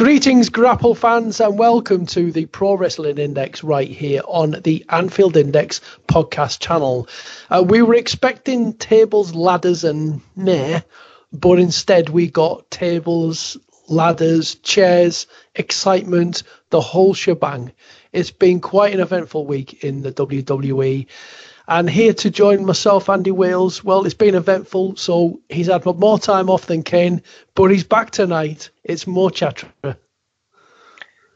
Greetings, Grapple fans, and welcome to the Pro Wrestling Index right here on the Anfield Index podcast channel. Uh, we were expecting tables, ladders, and meh, but instead we got tables, ladders, chairs, excitement, the whole shebang. It's been quite an eventful week in the WWE. And here to join myself, Andy Wales. Well, it's been eventful, so he's had more time off than Kane, but he's back tonight. It's more chatter.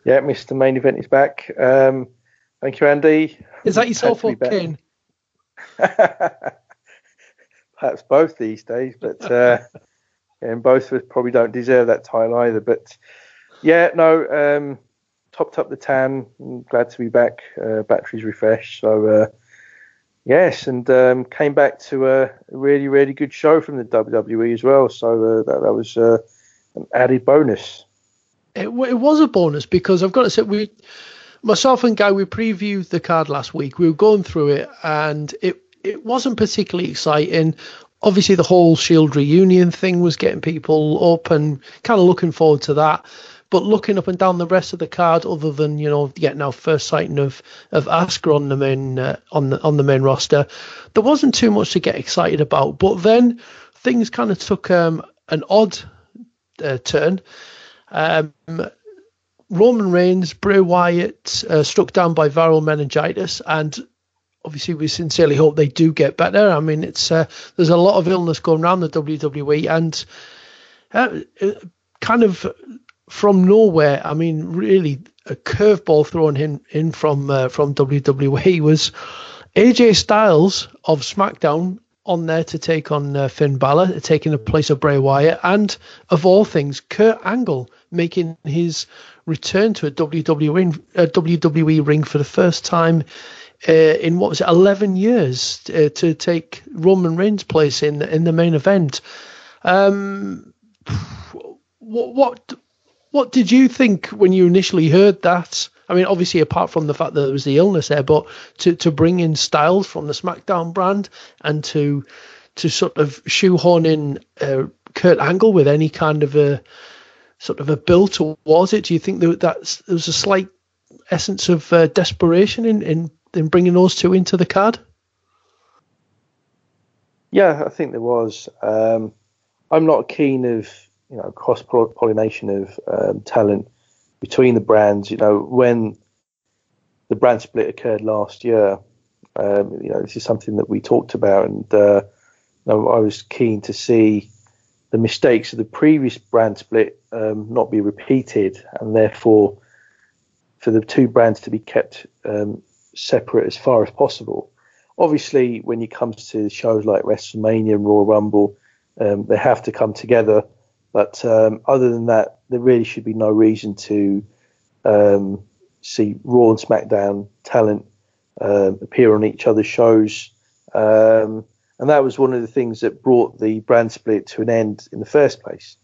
Yeah, Mr. Main Event is back. Um, thank you, Andy. Is that yourself or Kane? Perhaps both these days, but uh, and both of us probably don't deserve that title either. But yeah, no, um, topped up the tan. I'm glad to be back. Uh, batteries refreshed. So uh, Yes, and um, came back to a really, really good show from the WWE as well. So uh, that, that was uh, an added bonus. It, it was a bonus because I've got to say, we, myself and Guy, we previewed the card last week. We were going through it, and it it wasn't particularly exciting. Obviously, the whole Shield reunion thing was getting people up and kind of looking forward to that. But looking up and down the rest of the card, other than you know getting our first sighting of of Asuka on the main uh, on the on the main roster, there wasn't too much to get excited about. But then things kind of took um, an odd uh, turn. Um, Roman Reigns, Bray Wyatt uh, struck down by viral meningitis, and obviously we sincerely hope they do get better. I mean, it's uh, there's a lot of illness going around the WWE, and uh, kind of from nowhere, I mean, really a curveball thrown in in from uh, from WWE was AJ Styles of SmackDown on there to take on uh, Finn Balor, taking the place of Bray Wyatt, and of all things, Kurt Angle making his return to a WWE a WWE ring for the first time uh, in what was it, 11 years uh, to take Roman Reigns' place in in the main event. Um, what what what did you think when you initially heard that? I mean, obviously, apart from the fact that there was the illness there, but to, to bring in Styles from the SmackDown brand and to to sort of shoehorn in uh, Kurt Angle with any kind of a sort of a build towards it, do you think that that's, there was a slight essence of uh, desperation in, in in bringing those two into the card? Yeah, I think there was. Um, I'm not keen of you know cross pollination of um, talent between the brands. You know, when the brand split occurred last year, um, you know this is something that we talked about, and uh, you know, I was keen to see the mistakes of the previous brand split um, not be repeated, and therefore for the two brands to be kept um, separate as far as possible. Obviously, when it comes to shows like WrestleMania and Royal Rumble, um, they have to come together but um, other than that, there really should be no reason to um, see Raw and SmackDown talent um, appear on each other's shows. Um, and that was one of the things that brought the brand split to an end in the first place.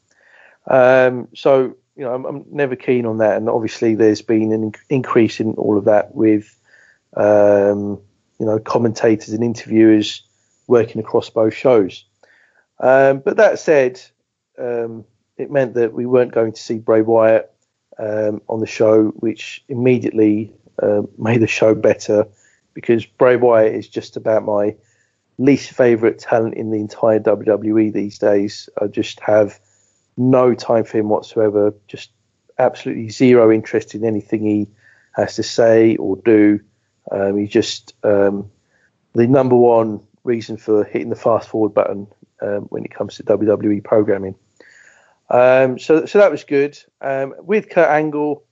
Um, so, you know, I'm, I'm, never keen on that. And obviously, there's been an increase in all of that with, um, you know, commentators and interviewers working across both shows. Um, but that said, um, it meant that we weren't going to see Bray Wyatt um, on the show, which immediately uh, made the show better because Bray Wyatt is just about my least favorite talent in the entire WWE these days. I just have no time for him whatsoever. Just absolutely zero interest in anything he has to say or do. Um, he's just um, the number one reason for hitting the fast forward button um, when it comes to WWE programming. Um, so, so that was good. Um, with Kurt Angle,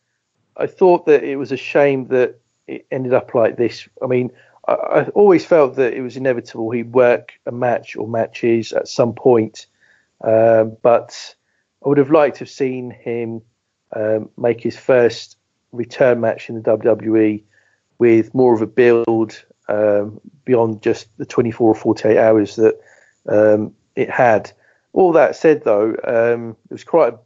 I thought that it was a shame that it ended up like this. I mean, I, I always felt that it was inevitable he'd work a match or matches at some point, um, but I would have liked to have seen him um, make his first return match in the WWE with more of a build um, beyond just the 24 or 48 hours that um, it had. All that said, though, um, it was quite a,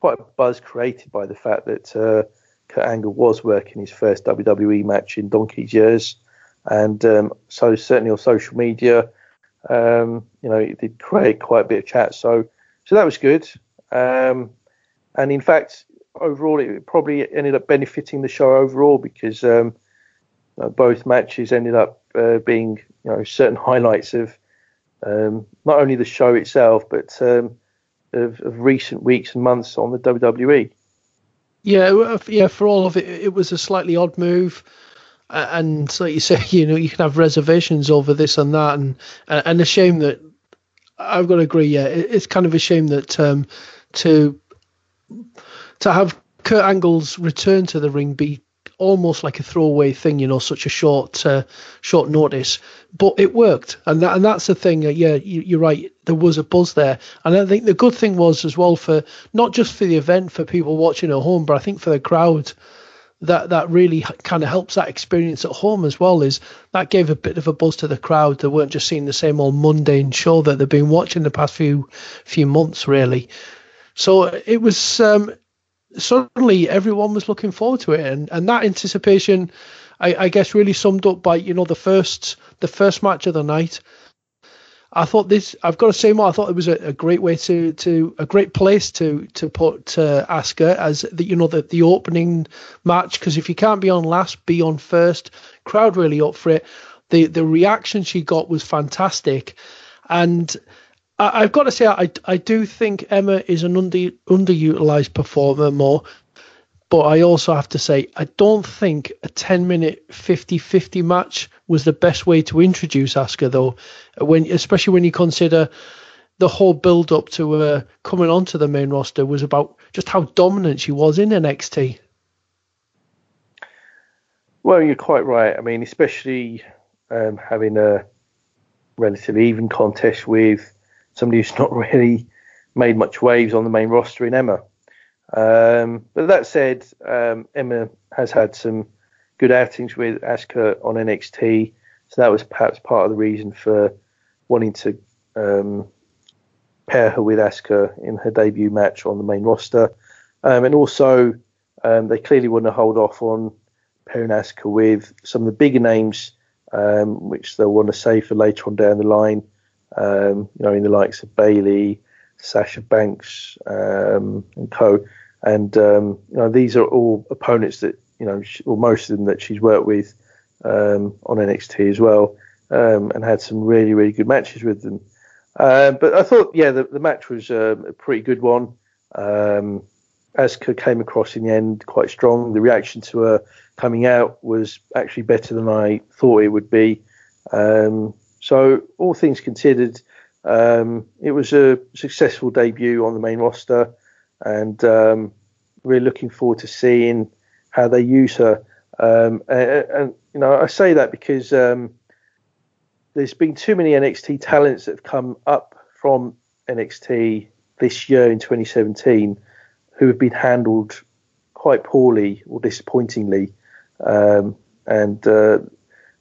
quite a buzz created by the fact that uh, Kurt Angle was working his first WWE match in donkey's years, and um, so certainly on social media, um, you know, it did create quite a bit of chat. So, so that was good. Um, and in fact, overall, it probably ended up benefiting the show overall because um, uh, both matches ended up uh, being, you know, certain highlights of um, not only the show itself, but um, of, of, recent weeks and months on the WWE. Yeah, yeah. For all of it, it was a slightly odd move, and like you say, you know, you can have reservations over this and that, and and a shame that I've got to agree. Yeah, it's kind of a shame that um, to to have Kurt Angle's return to the ring be almost like a throwaway thing, you know, such a short uh, short notice. But it worked, and that and that's the thing. Uh, yeah, you, are right. There was a buzz there, and I think the good thing was as well for not just for the event for people watching at home, but I think for the crowd. That, that really kind of helps that experience at home as well. Is that gave a bit of a buzz to the crowd? They weren't just seeing the same old mundane show that they've been watching the past few few months, really. So it was um, suddenly everyone was looking forward to it, and, and that anticipation, I, I guess, really summed up by you know the first the first match of the night. I thought this. I've got to say more. I thought it was a, a great way to to a great place to to put uh, Asuka as the you know the the opening match because if you can't be on last, be on first. Crowd really up for it. The the reaction she got was fantastic, and I, have got to say, I, I do think Emma is an under, underutilized performer more. But I also have to say, I don't think a 10 minute 50 50 match was the best way to introduce Asuka, though, when especially when you consider the whole build up to her uh, coming onto the main roster was about just how dominant she was in NXT. Well, you're quite right. I mean, especially um, having a relatively even contest with somebody who's not really made much waves on the main roster in Emma. Um, but that said, um, Emma has had some good outings with Asuka on NXT, so that was perhaps part of the reason for wanting to um, pair her with Asuka in her debut match on the main roster. Um, and also, um, they clearly want to hold off on pairing Asuka with some of the bigger names, um, which they'll want to save for later on down the line you know, in the likes of Bayley. Sasha Banks, um, and co. And um, you know, these are all opponents that you know, she, or most of them that she's worked with um, on NXT as well, um, and had some really, really good matches with them. Uh, but I thought, yeah, the, the match was um, a pretty good one. Um, Asuka came across in the end quite strong. The reaction to her coming out was actually better than I thought it would be. Um, so, all things considered, um, it was a successful debut on the main roster, and um, really looking forward to seeing how they use her. Um, and, and, you know, I say that because um, there's been too many NXT talents that have come up from NXT this year in 2017 who have been handled quite poorly or disappointingly. Um, and uh,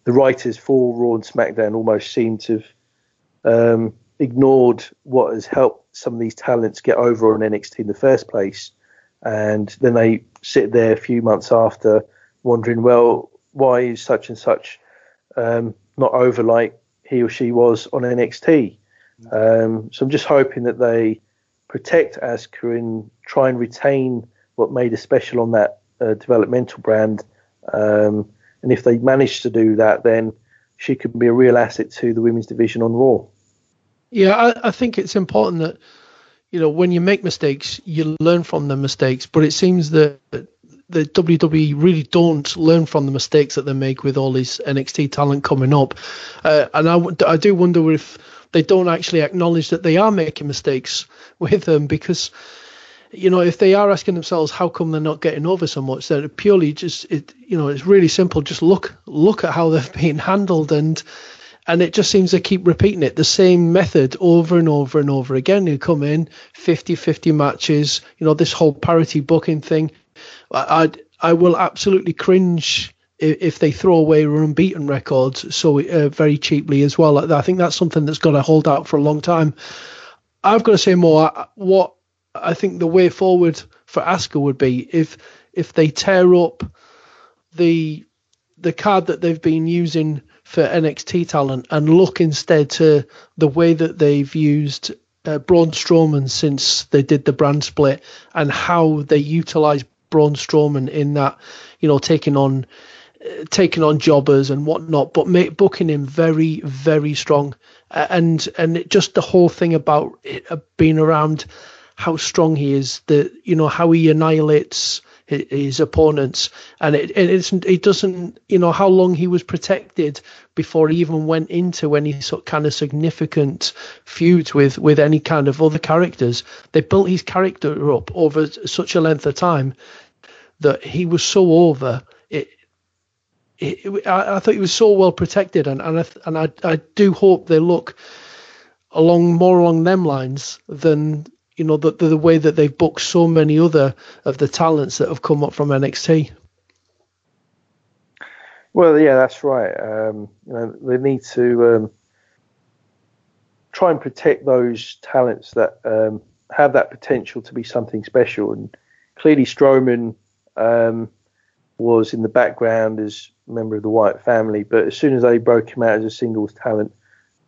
the writers for Raw and SmackDown almost seem to have um, ignored what has helped some of these talents get over on NXT in the first place. And then they sit there a few months after wondering, well, why is such and such um, not over like he or she was on NXT? Um, so I'm just hoping that they protect Asuka and try and retain what made her special on that uh, developmental brand. Um, and if they manage to do that, then she could be a real asset to the women's division on Raw. Yeah, I, I think it's important that you know when you make mistakes, you learn from the mistakes. But it seems that the WWE really don't learn from the mistakes that they make with all this NXT talent coming up. Uh, and I, I do wonder if they don't actually acknowledge that they are making mistakes with them because you know, if they are asking themselves how come they're not getting over so much, then purely just it, you know, it's really simple. Just look look at how they've been handled, and and it just seems to keep repeating it, the same method over and over and over again. You come in 50-50 matches, you know, this whole parity booking thing. I I, I will absolutely cringe if they throw away unbeaten records so uh, very cheaply as well. I think that's something that's got to hold out for a long time. I've got to say more. What I think the way forward for Asuka would be if if they tear up the the card that they've been using for NXT talent and look instead to the way that they've used uh, Braun Strowman since they did the brand split and how they utilize Braun Strowman in that, you know, taking on uh, taking on jobbers and whatnot, but make, booking him very very strong. Uh, and and it, just the whole thing about it, uh, being around how strong he is, the you know how he annihilates his, opponents, and it it isn't it doesn't you know how long he was protected before he even went into any sort kind of significant feuds with with any kind of other characters. They built his character up over such a length of time that he was so over. It, it, I, I, thought he was so well protected, and and I, and I, I do hope they look along more along them lines than you know the, the way that they've booked so many other of the talents that have come up from NXT. Well, yeah, that's right. Um, you know, they need to um, try and protect those talents that um, have that potential to be something special. And clearly, Strowman um, was in the background as a member of the Wyatt family, but as soon as they broke him out as a singles talent,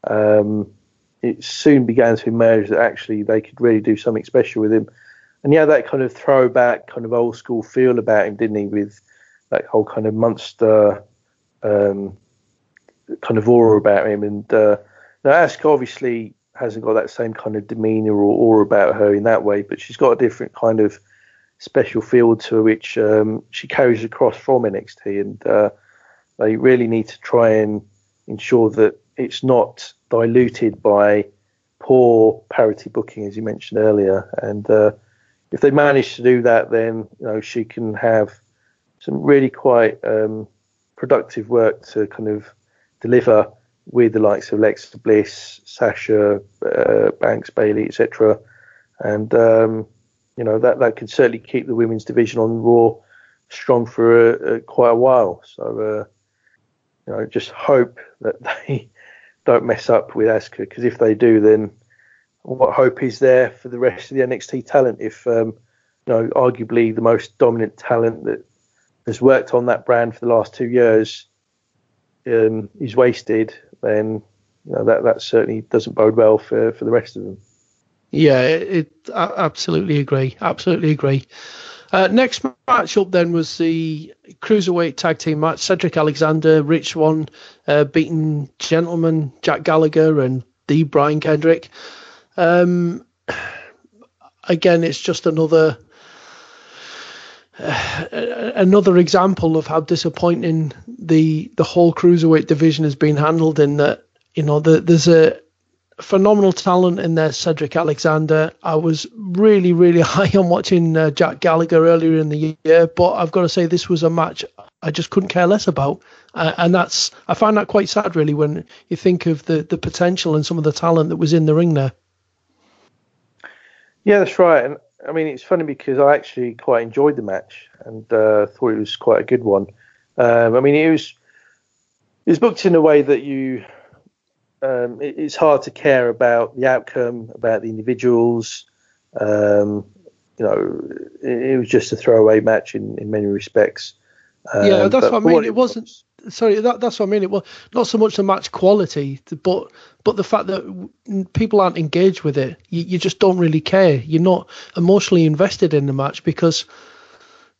um, it soon began to emerge that actually they could really do something special with him. And he had that kind of throwback, kind of old school feel about him, didn't he? With that whole kind of monster um, kind of aura about him. And uh, now Asuka obviously hasn't got that same kind of demeanor or aura about her in that way, but she's got a different kind of special feel to her, which um, she carries across from NXT. And uh, they really need to try and ensure that it's not diluted by poor parity booking, as you mentioned earlier. And uh, if they manage to do that, then you know she can have some really quite um, productive work to kind of deliver with the likes of Alexa Bliss, Sasha, uh, Banks, Bayley, etc. And um, you know that that could certainly keep the women's division on Raw strong for a, quite a while. So uh, you know, just hope that they don't mess up with Asuka because if they do, then what hope is there for the rest of the NXT talent? If um, you know, arguably the most dominant talent that has worked on that brand for the last two years um, is wasted, then you know that that certainly doesn't bode well for for the rest of them. Yeah, it, I absolutely agree. Absolutely agree. Uh, next match up then was the cruiserweight tag team match. Cedric Alexander, Rich Swann, uh, beating Gentleman Jack Gallagher and the Brian Kendrick. Um, again, it's just another uh, another example of how disappointing the the whole cruiserweight division has been handled. In that, you know, the, there's a phenomenal talent in there, Cedric Alexander. I was really, really high on watching uh, Jack Gallagher earlier in the year, but I've got to say this was a match I just couldn't care less about, uh, and that's I find that quite sad, really, when you think of the the potential and some of the talent that was in the ring there. Yeah, that's right, and I mean it's funny because I actually quite enjoyed the match and uh, thought it was quite a good one. Um, I mean it was it was booked in a way that you um, it, it's hard to care about the outcome, about the individuals. Um, you know, it, it, was just a throwaway match in, in many respects. Um, yeah, that's what I mean. What it, wasn't. Sorry, that, that's what I mean. It was not so much the match quality, but but the fact that people aren't engaged with it. You, you just don't really care. You're not emotionally invested in the match because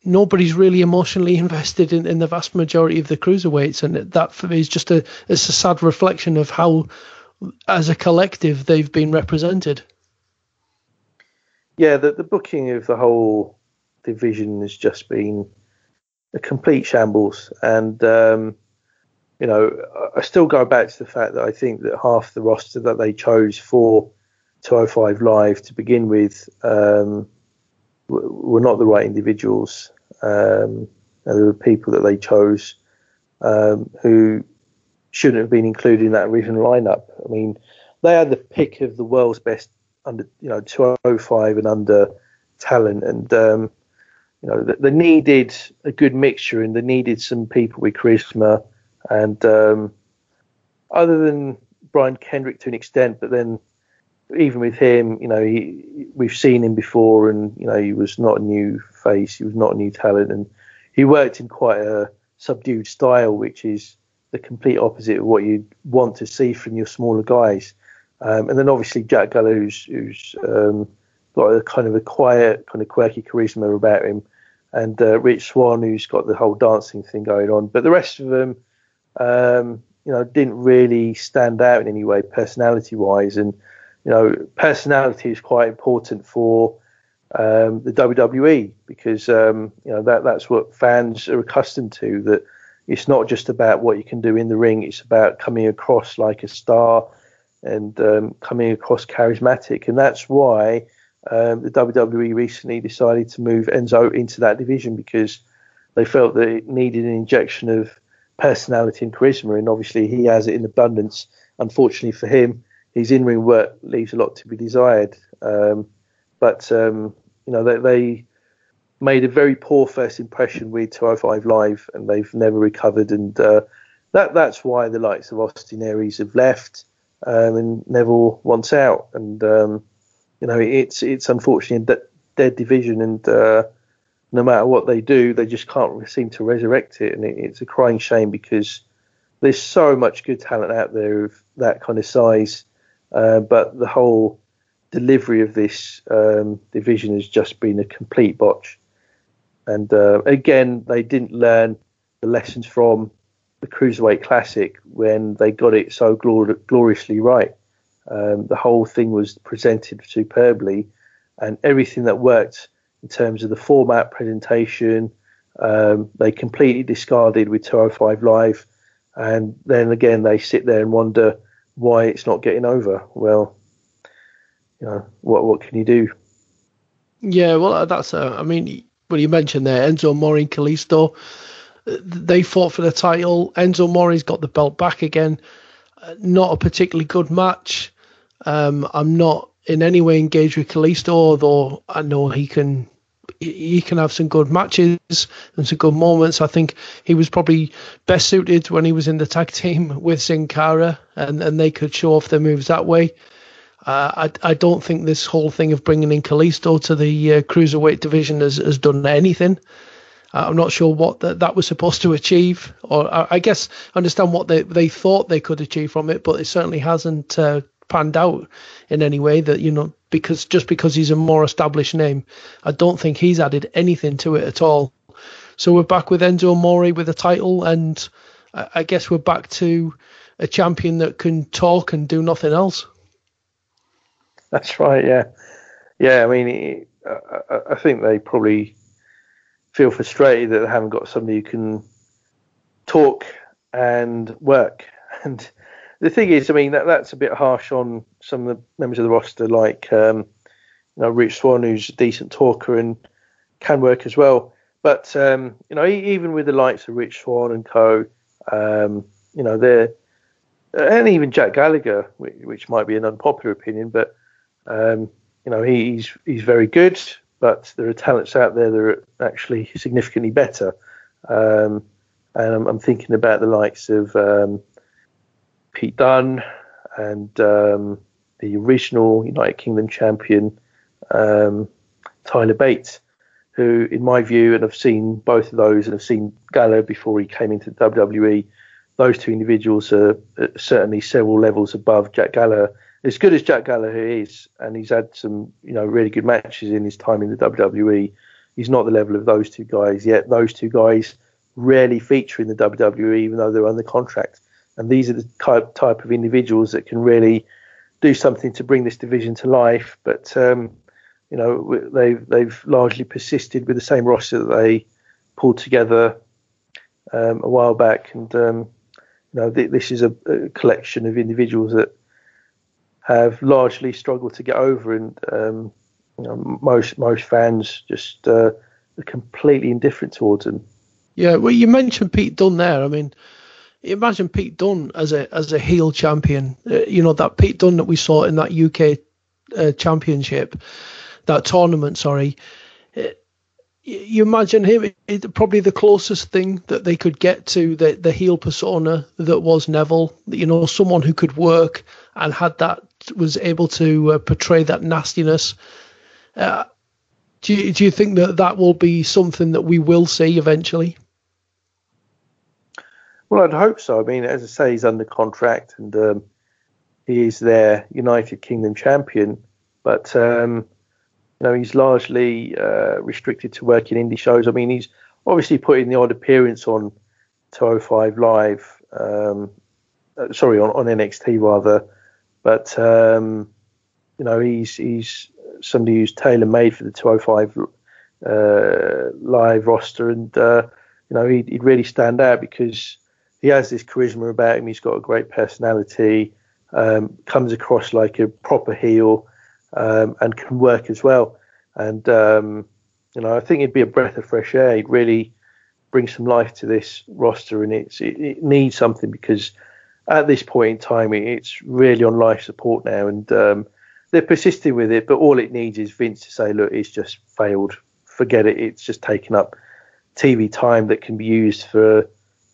nobody's really emotionally invested in, in the vast majority of the cruiserweights, and that for me is just a it's a sad reflection of how, as a collective, they've been represented. Yeah, the the booking of the whole division has just been a complete shambles, and um, you know I still go back to the fact that I think that half the roster that they chose for 205 Live to begin with um, were not the right individuals. Um, there were people that they chose um, who shouldn't have been included in that original lineup. I mean, they had the pick of the world's best under, you know, 205 and under talent, and um, you know, they needed a good mixture, and they needed some people with charisma, and um, other than Brian Kendrick to an extent, but then even with him, you know, he, we've seen him before, and you know, he was not a new face, he was not a new talent, and he worked in quite a subdued style, which is the complete opposite of what you want to see from your smaller guys. Um, and then obviously Jack Gallagher, who's, who's um, got a kind of a quiet, kind of quirky charisma about him, and uh, Rich Swann, who's got the whole dancing thing going on. But the rest of them, um, you know, didn't really stand out in any way, personality-wise, and you know, personality is quite important for um, the WWE because um, you know that that's what fans are accustomed to. That it's not just about what you can do in the ring; it's about coming across like a star and um, coming across charismatic, and that's why um, the WWE recently decided to move Enzo into that division because they felt that it needed an injection of personality and charisma, and obviously he has it in abundance. Unfortunately for him, his in-ring work leaves a lot to be desired. Um, but um, you know they, they, made a very poor first impression with 205 Live, and they've never recovered. And uh, that that's why the likes of Austin Aries have left, um, and Neville wants out. And um, you know it's it's unfortunately a dead division, and uh, no matter what they do, they just can't seem to resurrect it. And it, it's a crying shame because there's so much good talent out there of that kind of size uh, but the whole delivery of this um, division has just been a complete botch. And uh, again, they didn't learn the lessons from the Cruiserweight Classic when they got it so glor- gloriously right. Um, the whole thing was presented superbly, and everything that worked in terms of the format, presentation, um, they completely discarded with 205 Live. And then again, they sit there and wonder why it's not getting over. Well, you know, what what can you do? Yeah, well, that's uh, I mean, well, you mentioned there Enzo Amore and Kalisto. They fought for the title. Enzo Amore's got the belt back again. Uh, not a particularly good match. Um, I'm not in any way engaged with Kalisto, although I know he can he can have some good matches and some good moments. I think he was probably best suited when he was in the tag team with Sin Cara, and, and they could show off their moves that way. Uh, I, I don't think this whole thing of bringing in Kalisto to the uh, cruiserweight division has, has done anything. Uh, I'm not sure what that, that was supposed to achieve, or I, I guess understand what they, they thought they could achieve from it, but it certainly hasn't uh, panned out in any way that you know because just because he's a more established name, I don't think he's added anything to it at all. So we're back with Enzo Amore with a title, and I guess we're back to a champion that can talk and do nothing else. That's right. Yeah, yeah. I mean, I think they probably feel frustrated that they haven't got somebody who can talk and work and the thing is, I mean, that that's a bit harsh on some of the members of the roster, like um, you know Rich Swann, who's a decent talker and can work as well. But um, you know, even with the likes of Rich Swann and co, um, you know, they're and even Jack Gallagher, which, which might be an unpopular opinion, but um, you know, he's he's very good. But there are talents out there that are actually significantly better. Um, and I'm, I'm, thinking about the likes of um, Pete Dunne and um, the original United Kingdom champion um, Tyler Bates, who, in my view, and I've seen both of those, and I've seen Gallagher before he came into WWE. Those two individuals are certainly several levels above Jack Gallagher. As good as Jack Gallagher is, and he's had some, you know, really good matches in his time in the WWE, he's not the level of those two guys yet. Those two guys rarely feature in the WWE, even though they're under contract. And these are the type type of individuals that can really do something to bring this division to life. But um, you know, they've they've largely persisted with the same roster that they pulled together um, a while back, and um, you know, th- this is a, a, collection of individuals that have largely struggled to get over, and um, you know, most most fans just uh, are completely indifferent towards them. Yeah, well, you mentioned Pete Dunne there. I mean, imagine Pete Dunne as a as a heel champion. Uh, you know that Pete Dunne that we saw in that UK uh, championship, that tournament. Sorry. Uh, you imagine him it, probably the closest thing that they could get to the the heel persona that was Neville. You know, someone who could work and had that was able to uh, portray that nastiness. Uh, do you, do you think that that will be something that we will see eventually? Well, I'd hope so. I mean, as I say, he's under contract and um, he is their United Kingdom champion, but um, you know he's largely uh, restricted to working indie shows. I mean, he's obviously putting the odd appearance on 205 Live, um, uh, sorry, on, on NXT rather, but um, you know he's he's somebody who's tailor made for the 205 uh, Live roster, and uh, you know he'd, he'd really stand out because he has this charisma about him. He's got a great personality, um, comes across like a proper heel, um, and can work as well. And um, you know, I think it'd be a breath of fresh air. He'd really bring some life to this roster, and it's it, it needs something because at this point in time, it's really on life support now, and um, they're persisting with it. But all it needs is Vince to say, "Look, it's just failed. Forget it. It's just taken up TV time that can be used for."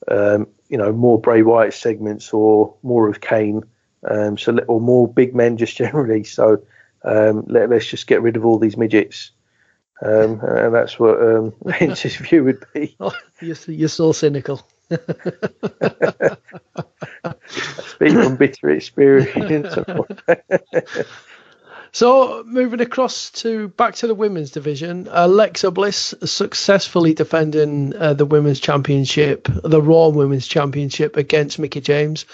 Um, you know more Bray Wyatt segments or more of Kane, um, so or more big men just generally. So um, let, us just get rid of all these midgets. Um, and that's what um, Vince's view would be. Oh, you're, you're so cynical. Speak from bitter experience. So moving across to back to the women's division, Alexa Bliss successfully defending uh, the women's championship, the Raw Women's Championship against Mickie James.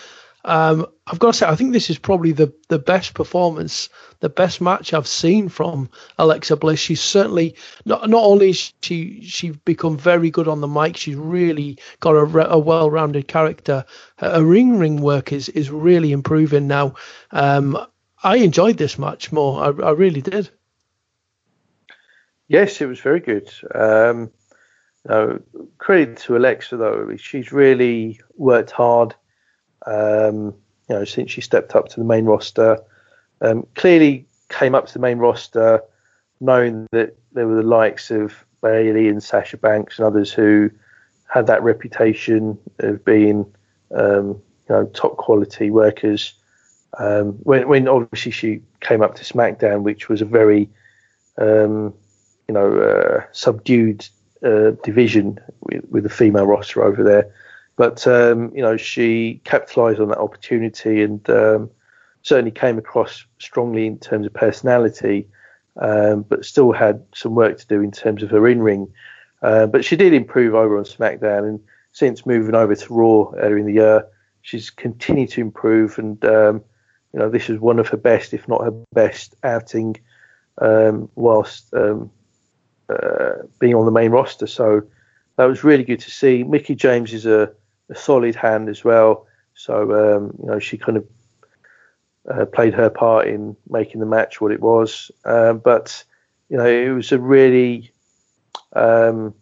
Um, I've got to say, I think this is probably the, the best performance, the best match I've seen from Alexa Bliss. She's certainly not not only she she become very good on the mic, she's really got a, a well-rounded character. Her, her ring ring work is is really improving now. Um, I enjoyed this much more. I, I really did. Yes, it was very good. Um, credit to Alexa though; she's really worked hard. Um, you know, since she stepped up to the main roster, um, clearly came up to the main roster knowing that there were the likes of Bayley and Sasha Banks and others who had that reputation of being, um, you know, top quality workers. Um, when, when obviously she came up to SmackDown, which was a very, um, you know, uh, subdued uh, division with, with the female roster over there. But um, you know, she capitalised on that opportunity and um, certainly came across strongly in terms of personality, um, but still had some work to do in terms of her in ring. Uh, but she did improve over on SmackDown, and since moving over to Raw earlier in the year, she's continued to improve and um, you know, this is one of her best, if not her best, outing um, whilst um, uh, being on the main roster. So that was really good to see. Mickie James is a, a solid hand as well. So um, you know, she kind of uh, played her part in making the match what it was. Uh, but you know, it was a really um,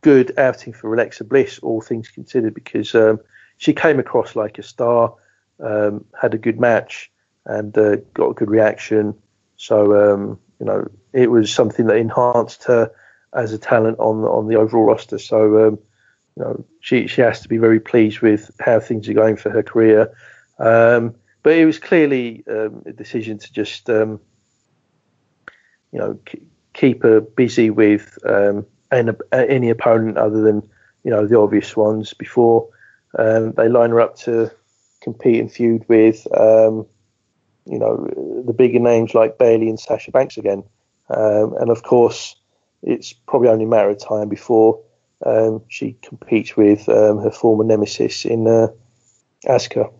good outing for Alexa Bliss, all things considered, because um, she came across like a star um, had a good match and uh, got a good reaction. So um, you know, it was something that enhanced her as a talent on on the overall roster. So um, you know, she she has to be very pleased with how things are going for her career. Um, but it was clearly um, a decision to just um, you know k- keep her busy with um, any, any opponent other than you know the obvious ones before they line her up to compete and feud with um, you know the bigger names like Bayley and Sasha Banks again. Um, and of course, it's probably only a matter of time before um, she competes with um, her former nemesis in uh, Asuka.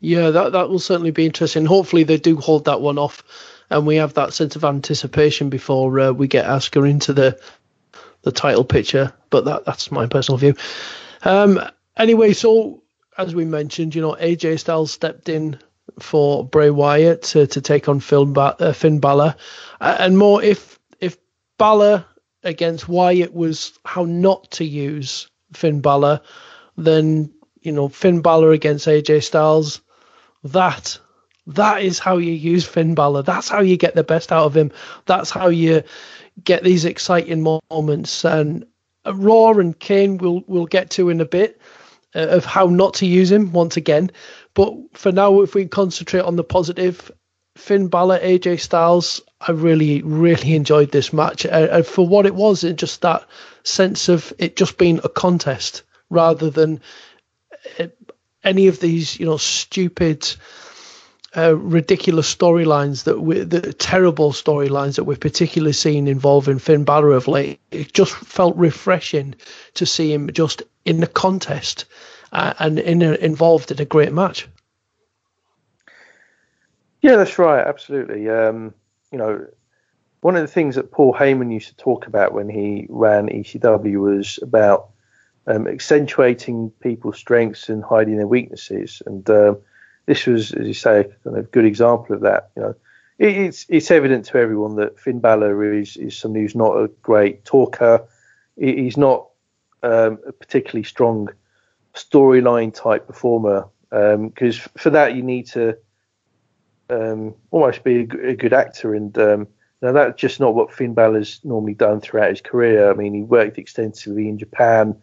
Yeah, that that will certainly be interesting. Hopefully, they do hold that one off, and we have that sense of anticipation before uh, we get Asuka into the the title picture. But that that's my personal view. Um, anyway, so as we mentioned, you know, AJ Styles stepped in for Bray Wyatt to, to take on Finn, ba- uh, Finn Balor, uh, and more if if Balor against Wyatt was how not to use Finn Balor, then you know Finn Balor against AJ Styles, that that is how you use Finn Balor. That's how you get the best out of him. That's how you get these exciting moments. And Raw and Kane we'll we'll get to in a bit uh, of how not to use him once again. But for now, if we concentrate on the positive, Finn Balor, AJ Styles, I really, really enjoyed this match. Uh, for what it was, it just that sense of it just being a contest rather than uh, any of these, you know, stupid, uh, ridiculous storylines that we, the terrible storylines that we've particularly seen involving Finn Balor of late. It just felt refreshing to see him just in the contest uh, and in a, involved in a great match. Yeah, that's right. Absolutely. Um, you know, one of the things that Paul Heyman used to talk about when he ran ECW was about um, accentuating people's strengths and hiding their weaknesses. And um, this was, as you say, a kind of good example of that. You know, it, it's it's evident to everyone that Finn Balor is is somebody who's not a great talker. He's not um, a particularly strong storyline type performer because um, for that you need to um, almost be a, a, good actor and um, now that's just not what Finn Balor's normally done throughout his career. I mean, he worked extensively in Japan,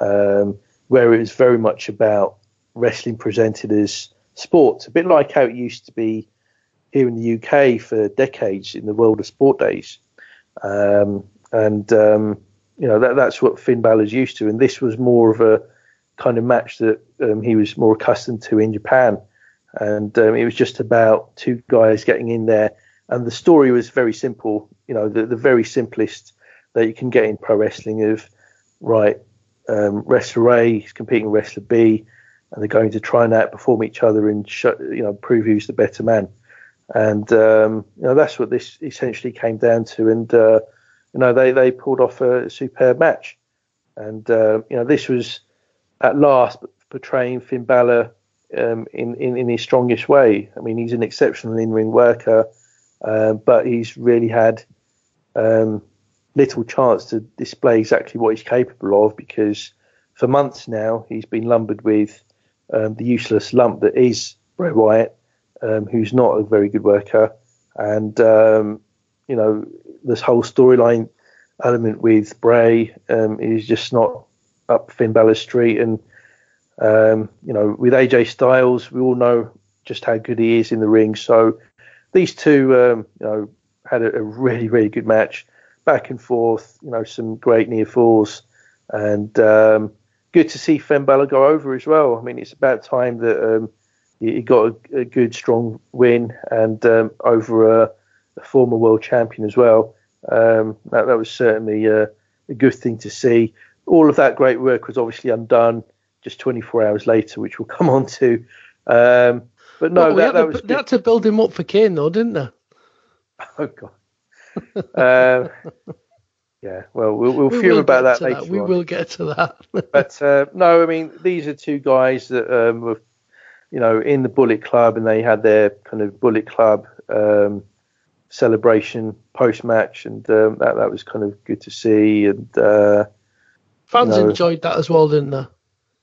um, where it was very much about wrestling presented as sports, a bit like how it used to be here in the UK for decades in the world of sport days. Um, and um, you know that, that's what Finn Balor's used to, and this was more of a kind of match that um, he was more accustomed to in Japan. And um, it was just about two guys getting in there, and the story was very simple. You know, the, the very simplest that you can get in pro wrestling of right um, wrestler A is competing with wrestler B, and they're going to try and outperform each other and show, you know prove who's the better man. And um, you know that's what this essentially came down to. And uh, you know they they pulled off a superb match. And uh, you know this was at last portraying Finn Balor um, in, in in his strongest way. I mean he's an exceptional in ring worker, uh, but he's really had um, little chance to display exactly what he's capable of because for months now he's been lumbered with um, the useless lump that is Bray Wyatt, um, who's not a very good worker, and um, you know this whole storyline element with Bray um, is just not up Finn Balor's street, and um, you know with AJ Styles, we all know just how good he is in the ring. So these two, um, you know, had a, a really really good match back and forth. You know, some great near falls, and um, good to see Balor go over as well. I mean, it's about time that um, he, got a, a, good, strong win and um, over a, a, former world champion as well. Um, that, that, was certainly a, a, good thing to see. All of that great work was obviously undone just 24 hours later, which we'll come on to. Um, but no, well, that, that to, was. They had to build him up for Kane, though, didn't they? Oh God. uh, yeah, well, we'll, we'll we fume about that later. That. We on. will get to that. but uh, no, I mean, these are two guys that um, were, you know, in the Bullet Club, and they had their kind of Bullet Club um, celebration post match, and um, that that was kind of good to see. And uh, fans you know, enjoyed that as well, didn't they?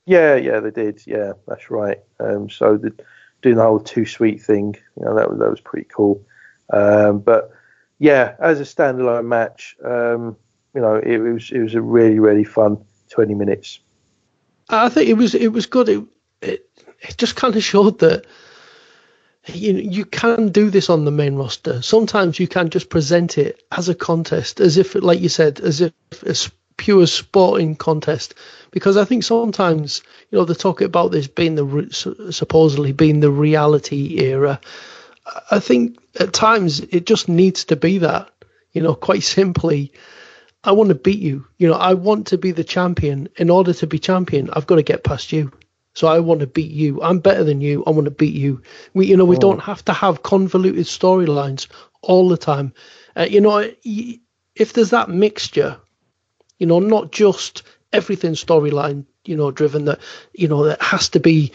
Yeah, yeah, they did. Yeah, that's right. Um, so the, doing the whole too sweet thing, you know, that was that was pretty cool. Um, but yeah, as a standalone match, um, you know, it was it was a really really fun 20 minutes. I think it was it was good. It it, it just kind of showed that you you can do this on the main roster. Sometimes you can just present it as a contest, as if, like you said, as if it's pure sporting contest. Because I think sometimes, you know, they talk about this being the supposedly being the reality era. I think at times it just needs to be that. You know, quite simply, I want to beat you. You know, I want to be the champion. In order to be champion, I've got to get past you. So I want to beat you. I'm better than you. I want to beat you. We, you know, we oh. don't have to have convoluted storylines all the time. Uh, you know, if there's that mixture, you know, not just everything storyline, you know, driven that, you know, that has to be,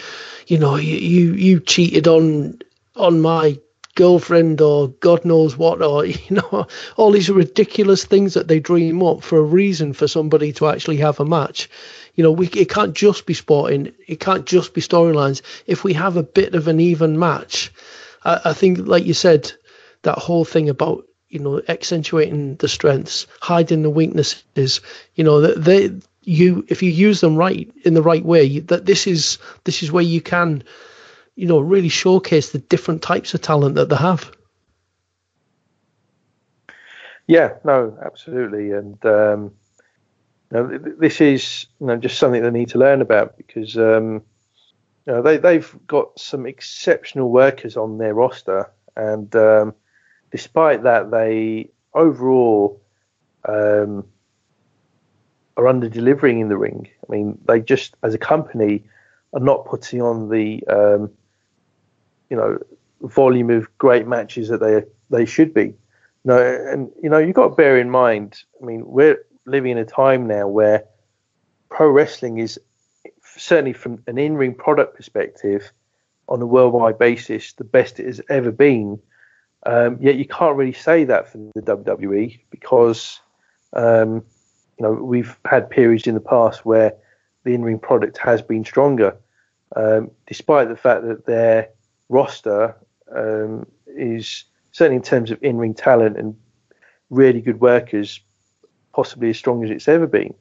you know, you you, you cheated on on my girlfriend or God knows what, or you know, all these ridiculous things that they dream up for a reason for somebody to actually have a match. You know, we it can't just be sporting. It can't just be storylines. If we have a bit of an even match, I, I think, like you said, that whole thing about you know accentuating the strengths, hiding the weaknesses. You know that they you if you use them right in the right way, that this is this is where you can, you know, really showcase the different types of talent that they have. Yeah, no, absolutely, and um, now, this is you know, just something they need to learn about because um, you know, they, they've got some exceptional workers on their roster, and um, despite that, they overall um, are under delivering in the ring. I mean, they just, as a company, are not putting on the um, you know volume of great matches that they they should be. No, and you know you've got to bear in mind. I mean, we're living in a time now where pro wrestling is certainly from an in-ring product perspective on a worldwide basis the best it has ever been. Um, yet you can't really say that for the WWE because um, you know we've had periods in the past where the in-ring product has been stronger, um, despite the fact that their roster um, is certainly in terms of in-ring talent and really good workers possibly as strong as it's ever been.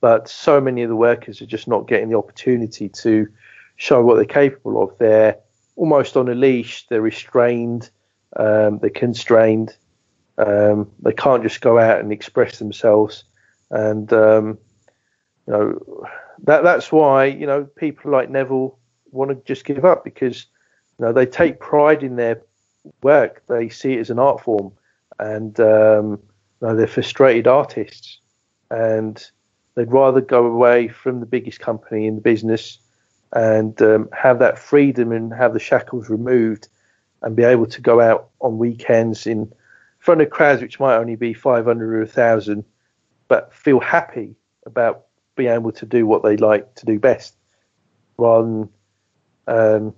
But so many of the workers are just not getting the opportunity to show what they're capable of. They're almost on a leash. They're restrained. Um, they're constrained. Um, they can't just go out and express themselves. And um, you know that that's why you know people like Neville want to just give up because know they take pride in their work. They see it as an art form, and um, know, they're frustrated artists and they'd rather go away from the biggest company in the business and um, have that freedom and have the shackles removed and be able to go out on weekends in front of crowds which might only be 500 or 1,000, but feel happy about being able to do what they like to do best rather than um,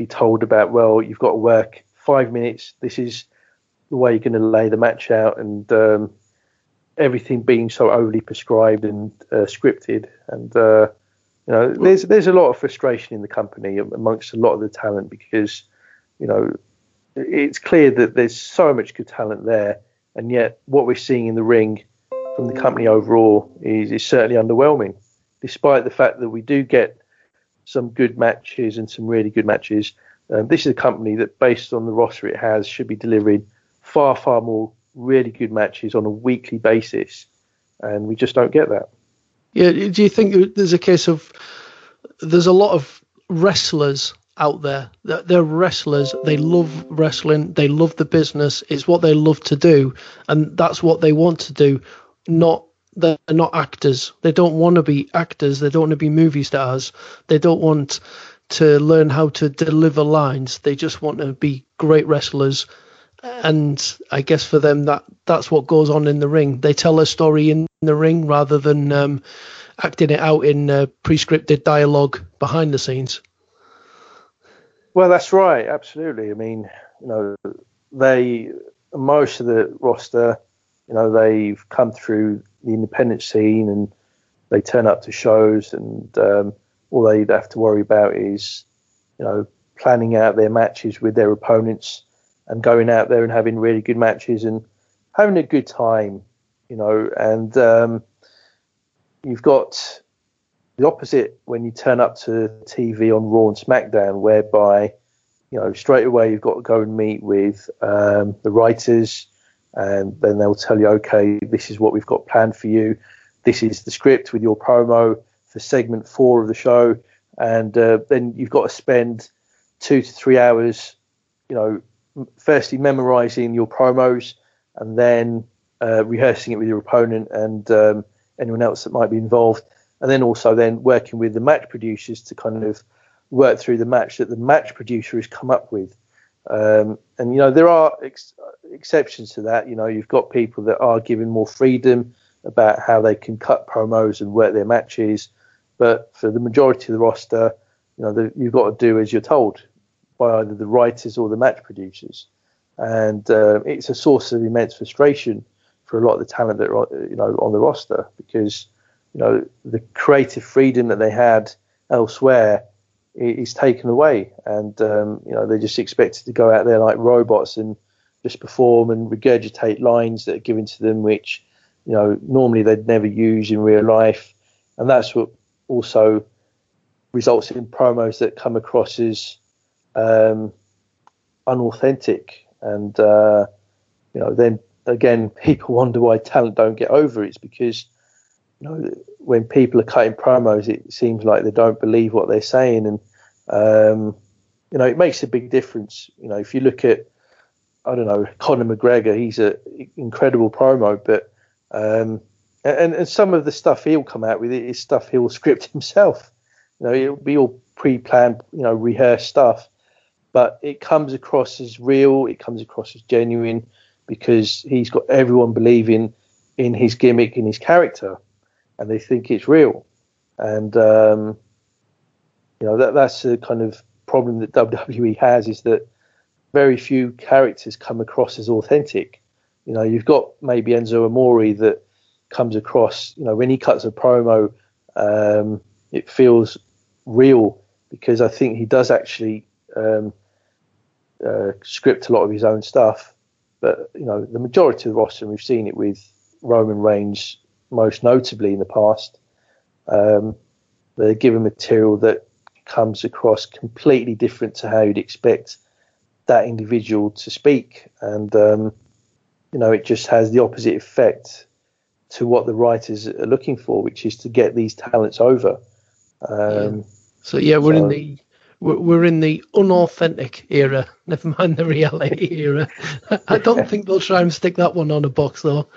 be told about, well, you've got to work five minutes. This is the way you're going to lay the match out and um, everything being so overly prescribed and uh, scripted. And uh, you know, there's there's a lot of frustration in the company amongst a lot of the talent because you know it's clear that there's so much good talent there, and yet what we're seeing in the ring from the company overall is, is certainly underwhelming. Despite the fact that we do get some good matches and some really good matches, um, this is a company that, based on the roster it has, should be delivering far, far more really good matches on a weekly basis, and we just don't get that. Yeah, do you think there's a case of there's a lot of wrestlers out there that they're wrestlers, they love wrestling, they love the business, it's what they love to do, and that's what they want to do. Not they're not actors. They don't want to be actors. They don't want to be movie stars. They don't want to learn how to deliver lines. They just want to be great wrestlers and I guess for them that that's what goes on in the ring. They tell a story in the ring rather than um, acting it out in uh, pre-scripted dialogue behind the scenes. Well, that's right, absolutely. I mean, you know, they most of the roster, you know, they've come through the independent scene and they turn up to shows, and um, all they'd have to worry about is, you know, planning out their matches with their opponents and going out there and having really good matches and having a good time, you know. And um, you've got the opposite when you turn up to TV on Raw and SmackDown, whereby you know, straight away you've got to go and meet with um, the writers, and then they'll tell you, okay, this is what we've got planned for you. This is the script with your promo for segment four of the show, and uh, then you've got to spend two to three hours, you know, firstly memorizing your promos, and then uh, rehearsing it with your opponent and um, anyone else that might be involved, and then also then working with the match producers to kind of work through the match that the match producer has come up with. Um, and you know there are ex- exceptions to that. You know you've got people that are given more freedom about how they can cut promos and work their matches, but for the majority of the roster, you know the, you've got to do as you're told by either the writers or the match producers, and uh, it's a source of immense frustration for a lot of the talent that are you know on the roster because you know the creative freedom that they had elsewhere is taken away, and um, you know they're just expected to go out there like robots and just perform and regurgitate lines that are given to them, which you know normally they'd never use in real life, and that's what also results in promos that come across as um, unauthentic, and uh, you know then again people wonder why talent don't get over. It's because you know, when people are cutting promos, it seems like they don't believe what they're saying, and um, you know, it makes a big difference. You know, if you look at, I don't know, Conor McGregor, he's an incredible promo, but um, and and some of the stuff he'll come out with is stuff he'll script himself. You know, it'll be all pre-planned, you know, rehearsed stuff, but it comes across as real. It comes across as genuine because he's got everyone believing in his gimmick and his character and they think it's real. And um, you know that that's the kind of problem that WWE has is that very few characters come across as authentic. You know, you've got maybe Enzo Amore that comes across. You know, when he cuts a promo, um, it feels real because I think he does actually um, uh, script a lot of his own stuff. But you know, the majority of the roster, we've seen it with Roman Reigns, most notably in the past. Um, they're given material that comes across completely different to how you'd expect that individual to speak, and um, you know it just has the opposite effect to what the writers are looking for, which is to get these talents over. Um, yeah. So yeah, we're so, in the we're in the unauthentic era. Never mind the reality era. I don't think they'll try and stick that one on a box though.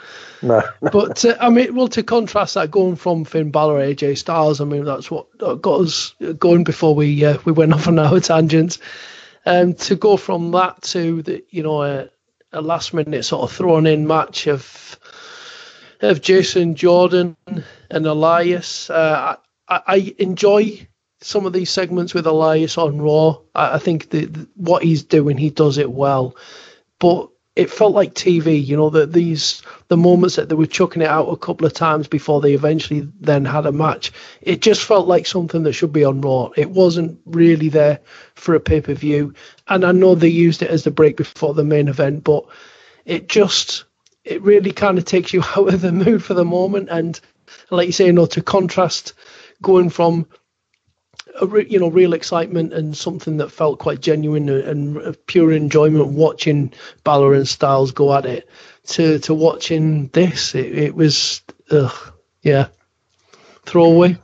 No. no. But uh, I mean, well, to contrast that, going from Finn Balor, AJ Styles, I mean, that's what got us going before we uh, we went off on our tangents. Um, to go from that to the, you know, a, a last minute sort of thrown in match of of Jason Jordan and Elias. Uh, I, I enjoy some of these segments with Elias on Raw. I, I think the, the, what he's doing, he does it well. But it felt like TV, you know, that these the moments that they were chucking it out a couple of times before they eventually then had a match. It just felt like something that should be on Raw. It wasn't really there for a pay per view, and I know they used it as the break before the main event, but it just it really kind of takes you out of the mood for the moment. And like you say, you know, to contrast going from re, you know real excitement and something that felt quite genuine and, and pure enjoyment watching Balor and Styles go at it. To to watching this it, it was ugh, yeah. Throwaway.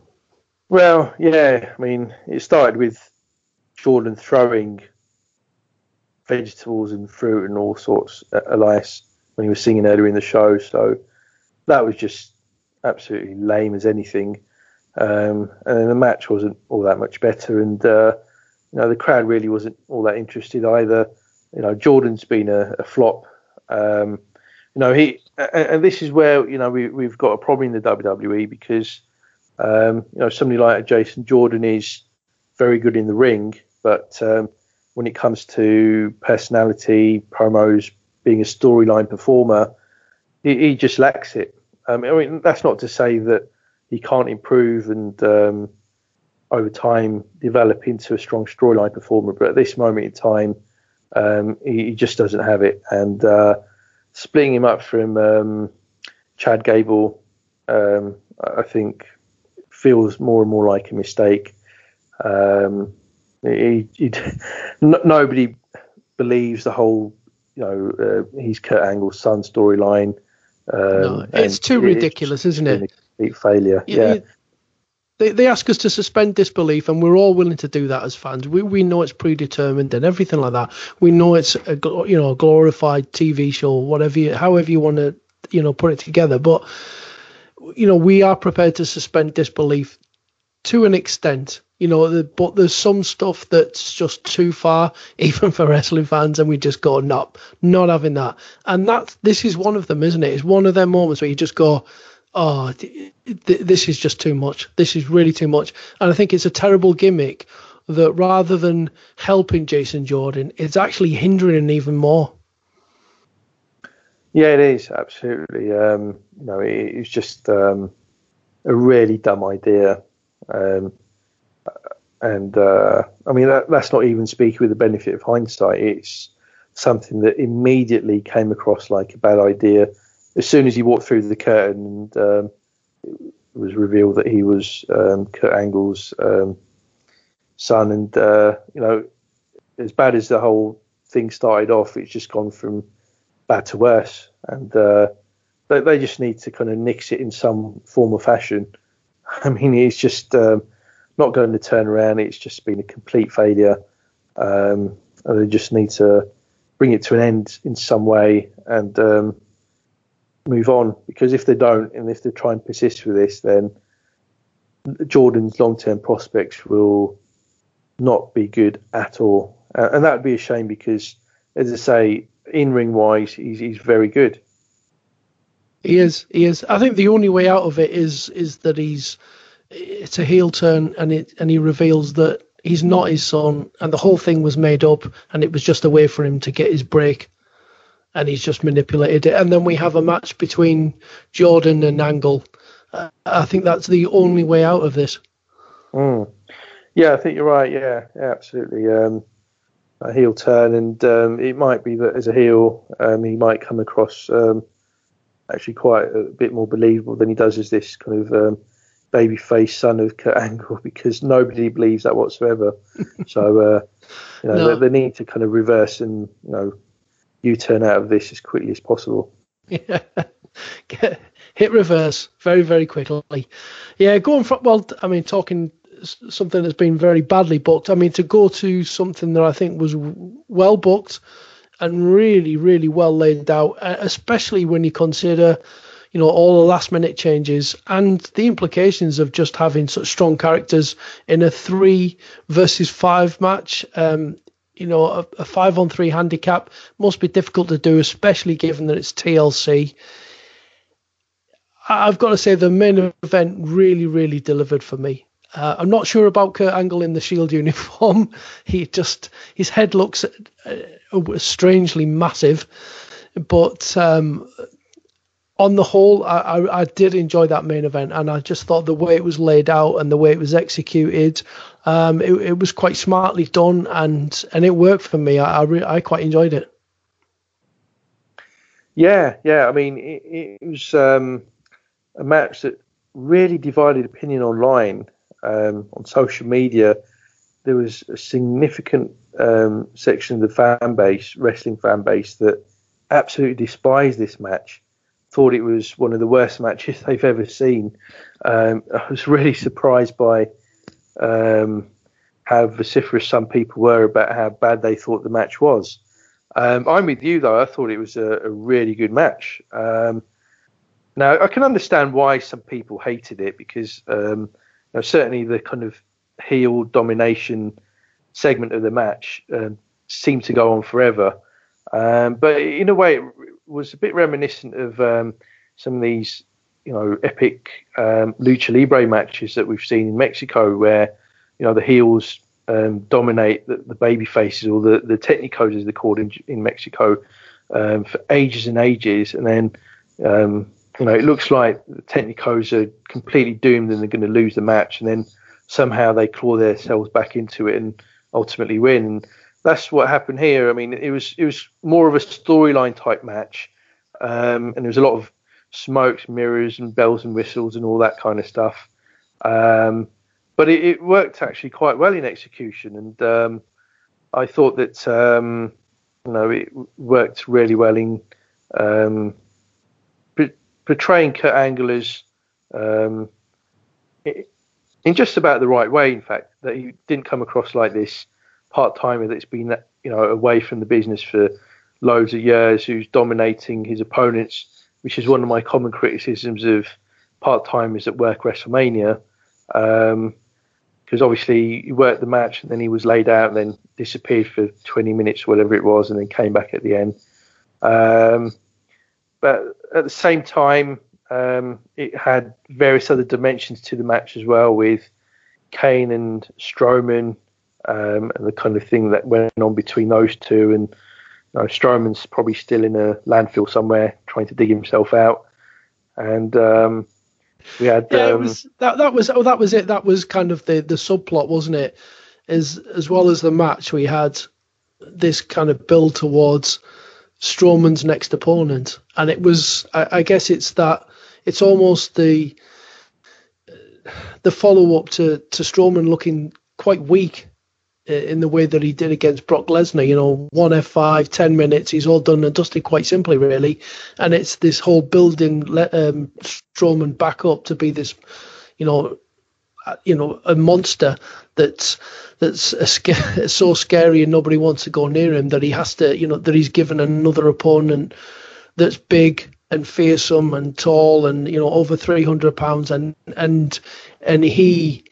Well yeah I mean it started with Jordan throwing vegetables and fruit and all sorts at Elias when he was singing earlier in the show. So that was just absolutely lame as anything um, and the match wasn't all that much better, and uh, you know the crowd really wasn't all that interested either. You know Jordan's been a, a flop. Um, you know he, and, this is where you know we we've got a problem in the WWE because um, you know somebody like Jason Jordan is very good in the ring, but um, when it comes to personality, promos, being a storyline performer, he, he just lacks it. Um, I mean that's not to say that he can't improve and um, over time develop into a strong storyline performer. But at this moment in time, um, he, he, just doesn't have it. And uh, splitting him up from um, Chad Gable, um, I think, feels more and more like a mistake. Um, He, he, nobody believes the whole, you know, uh, he's Kurt Angle's son storyline. Um, no, it's too ridiculous, isn't it? Complete failure. Yeah. They, they ask us to suspend disbelief, and we're all willing to do that as fans. We, we know it's predetermined and everything like that. We know it's a you know a glorified TV show, whatever you, however you want to you know put it together. But you know we are prepared to suspend disbelief to an extent you know, the, but there's some stuff that's just too far, even for wrestling fans, and we just go, not, not having that. And that, this is one of them, isn't it? It's one of them moments where you just go, oh, th- th- this is just too much. This is really too much. And I think it's a terrible gimmick that rather than helping Jason Jordan, it's actually hindering him even more. Yeah, it is absolutely. Um, you know, it, it's just um, a really dumb idea. Um, and uh, I mean that, that's not even speaking with the benefit of hindsight. It's something that immediately came across like a bad idea as soon as he walked through the curtain and um, it was revealed that he was um, Kurt Angle's um, son. And uh, you know, as bad as the whole thing started off, it's just gone from bad to worse. And uh, they, they, just need to kind of nix it in some form or fashion. I mean, it's just um, not going to turn around. It's just been a complete failure. Um, and they just need to bring it to an end in some way and um, move on. Because if they don't, and if they try and persist with this, then Jordan's long-term prospects will not be good at all. Uh, and that would be a shame because, as I say, in-ring wise, he's, he's very good. He is. He is. I think the only way out of it is is that he's it's a heel turn, and it and he reveals that he's not his son, and the whole thing was made up, and it was just a way for him to get his break, and he's just manipulated it. And then we have a match between Jordan and Angle. Uh, I think that's the only way out of this. Mm. Yeah, I think you're right. Yeah, yeah absolutely. Um, a heel turn, and um, it might be that as a heel, um, he might come across um, actually quite a bit more believable than he does as this kind of um, babyface son of Kurt Angle because nobody believes that whatsoever. so uh, you know no. they, they, need to kind of reverse and you know you turn out of this as quickly as possible. Yeah. Hit reverse very very quickly. Yeah, going from well, I mean talking something that's been very badly booked. I mean to go to something that I think was well booked and really really well laid out, especially when you consider you know all the last minute changes and the implications of just having such strong characters in a three versus five match. Um, you know, a, a five on three handicap must be difficult to do, especially given that it's TLC. I've got to say the main event really, really delivered for me. Uh, I'm not sure about Kurt Angle in the Shield uniform. he just his head looks uh, strangely massive, but um, on the whole, I, I, I, did enjoy that main event, and I just thought the way it was laid out and the way it was executed, um, it, it, was quite smartly done, and and it worked for me. I I, re- I quite enjoyed it. Yeah, yeah. I mean, it, it was um, a match that really divided opinion online um, on social media. There was a significant um, section of the fan base, wrestling fan base, that absolutely despised this match thought it was one of the worst matches they've ever seen. Um, I was really surprised by um, how vociferous some people were about how bad they thought the match was. Um, I'm with you though. I thought it was a, a really good match. Um, now I can understand why some people hated it because um, you know, certainly the kind of heel domination segment of the match um, seemed to go on forever. but in a way, was a bit reminiscent of um, some of these, you know, epic um, lucha libre matches that we've seen in Mexico, where you know the heels um, dominate the, the baby faces or the the technicos as they're called in, in Mexico um, for ages and ages, and then um, you know it looks like the technicos are completely doomed and they're going to lose the match, and then somehow they claw themselves back into it and ultimately win. That's what happened here. I mean, it was it was more of a storyline type match, um, and there was a lot of smokes, mirrors, and bells and whistles and all that kind of stuff. Um, but it, it, worked actually quite well in execution, and um, I thought that um, you know it worked really well in um, portraying Kurt Angle as um, in just about the right way. In fact, that he didn't come across like this part timer that's been you know away from the business for loads of years, who's dominating his opponents, which is one of my common criticisms of part timers that work WrestleMania. Um, because obviously he worked the match and then he was laid out and then disappeared for 20 minutes, or whatever it was, and then came back at the end. Um, but at the same time, um, it had various other dimensions to the match as well, with Kane and Strowman um, and the kind of thing that went on between those two. And you know, Strowman's probably still in a landfill somewhere trying to dig himself out. And um, we had yeah, um, was, that that was oh that was it. That was kind of the the subplot, wasn't it? As as well as the match, we had this kind of build towards Strowman's next opponent, and it was I, I guess it's that it's almost the the follow up to to Strowman looking quite weak in the way that he did against Brock Lesnar. You know, one F5, 10 minutes, he's all done and dusted quite simply, really. And it's this whole building um, Strowman back up to be this, you know, uh, you know, a monster that's that's so scary and nobody wants to go near him that he has to, you know, that he's given another opponent that's big and fearsome and tall and you know over 300 pounds and and and he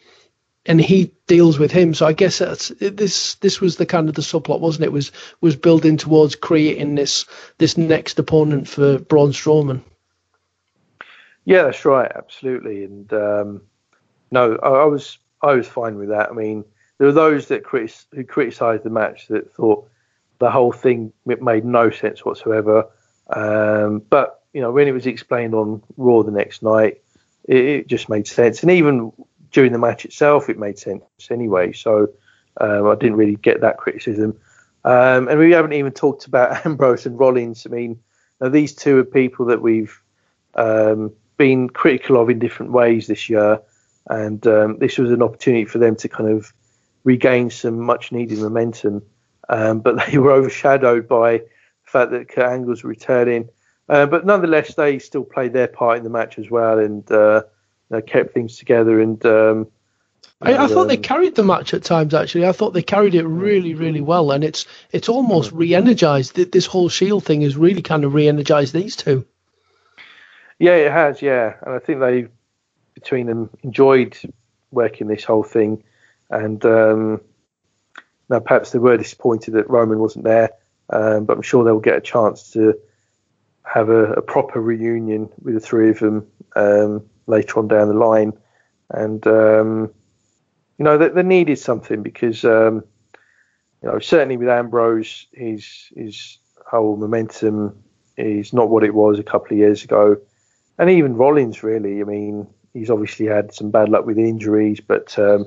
and he deals with him. So I guess that's this. This was the kind of the subplot, wasn't it? Was was building towards creating this this next opponent for Braun Strowman. Yeah, that's right, absolutely. And um, no, I, I, was I was fine with that. I mean, there were those that critis- who criticised the match that thought the whole thing made no sense whatsoever. Um, but you know, when it was explained on Raw the next night, it, it just made sense. And even during the match itself, it made sense anyway. So um, I didn't really get that criticism. Um, and we haven't even talked about Ambrose and Rollins. I mean, these two are people that we've um, been critical of in different ways this year, and um, this was an opportunity for them to kind of regain some much needed momentum. Um, but they were overshadowed by the fact that Kurt Angle's returning. Uh, but nonetheless, they still played their part in the match as well, and uh, know, kept things together. And um, I, I, thought um, they carried the match at times. Actually, I thought they carried it really, really well, and it's it's almost re-energized. This whole Shield thing has really kind of re-energized these two. Yeah, it has. Yeah, and I think they between them enjoyed working this whole thing, and um, now perhaps they were disappointed that Roman wasn't there, um, but I'm sure they'll get a chance to have a, a proper reunion with the three of them um, later on down the line. And um, you know, they, they, needed something because um, you know certainly with Ambrose, his his whole momentum is not what it was a couple of years ago, and even Rollins really. I mean, he's obviously had some bad luck with injuries, but um,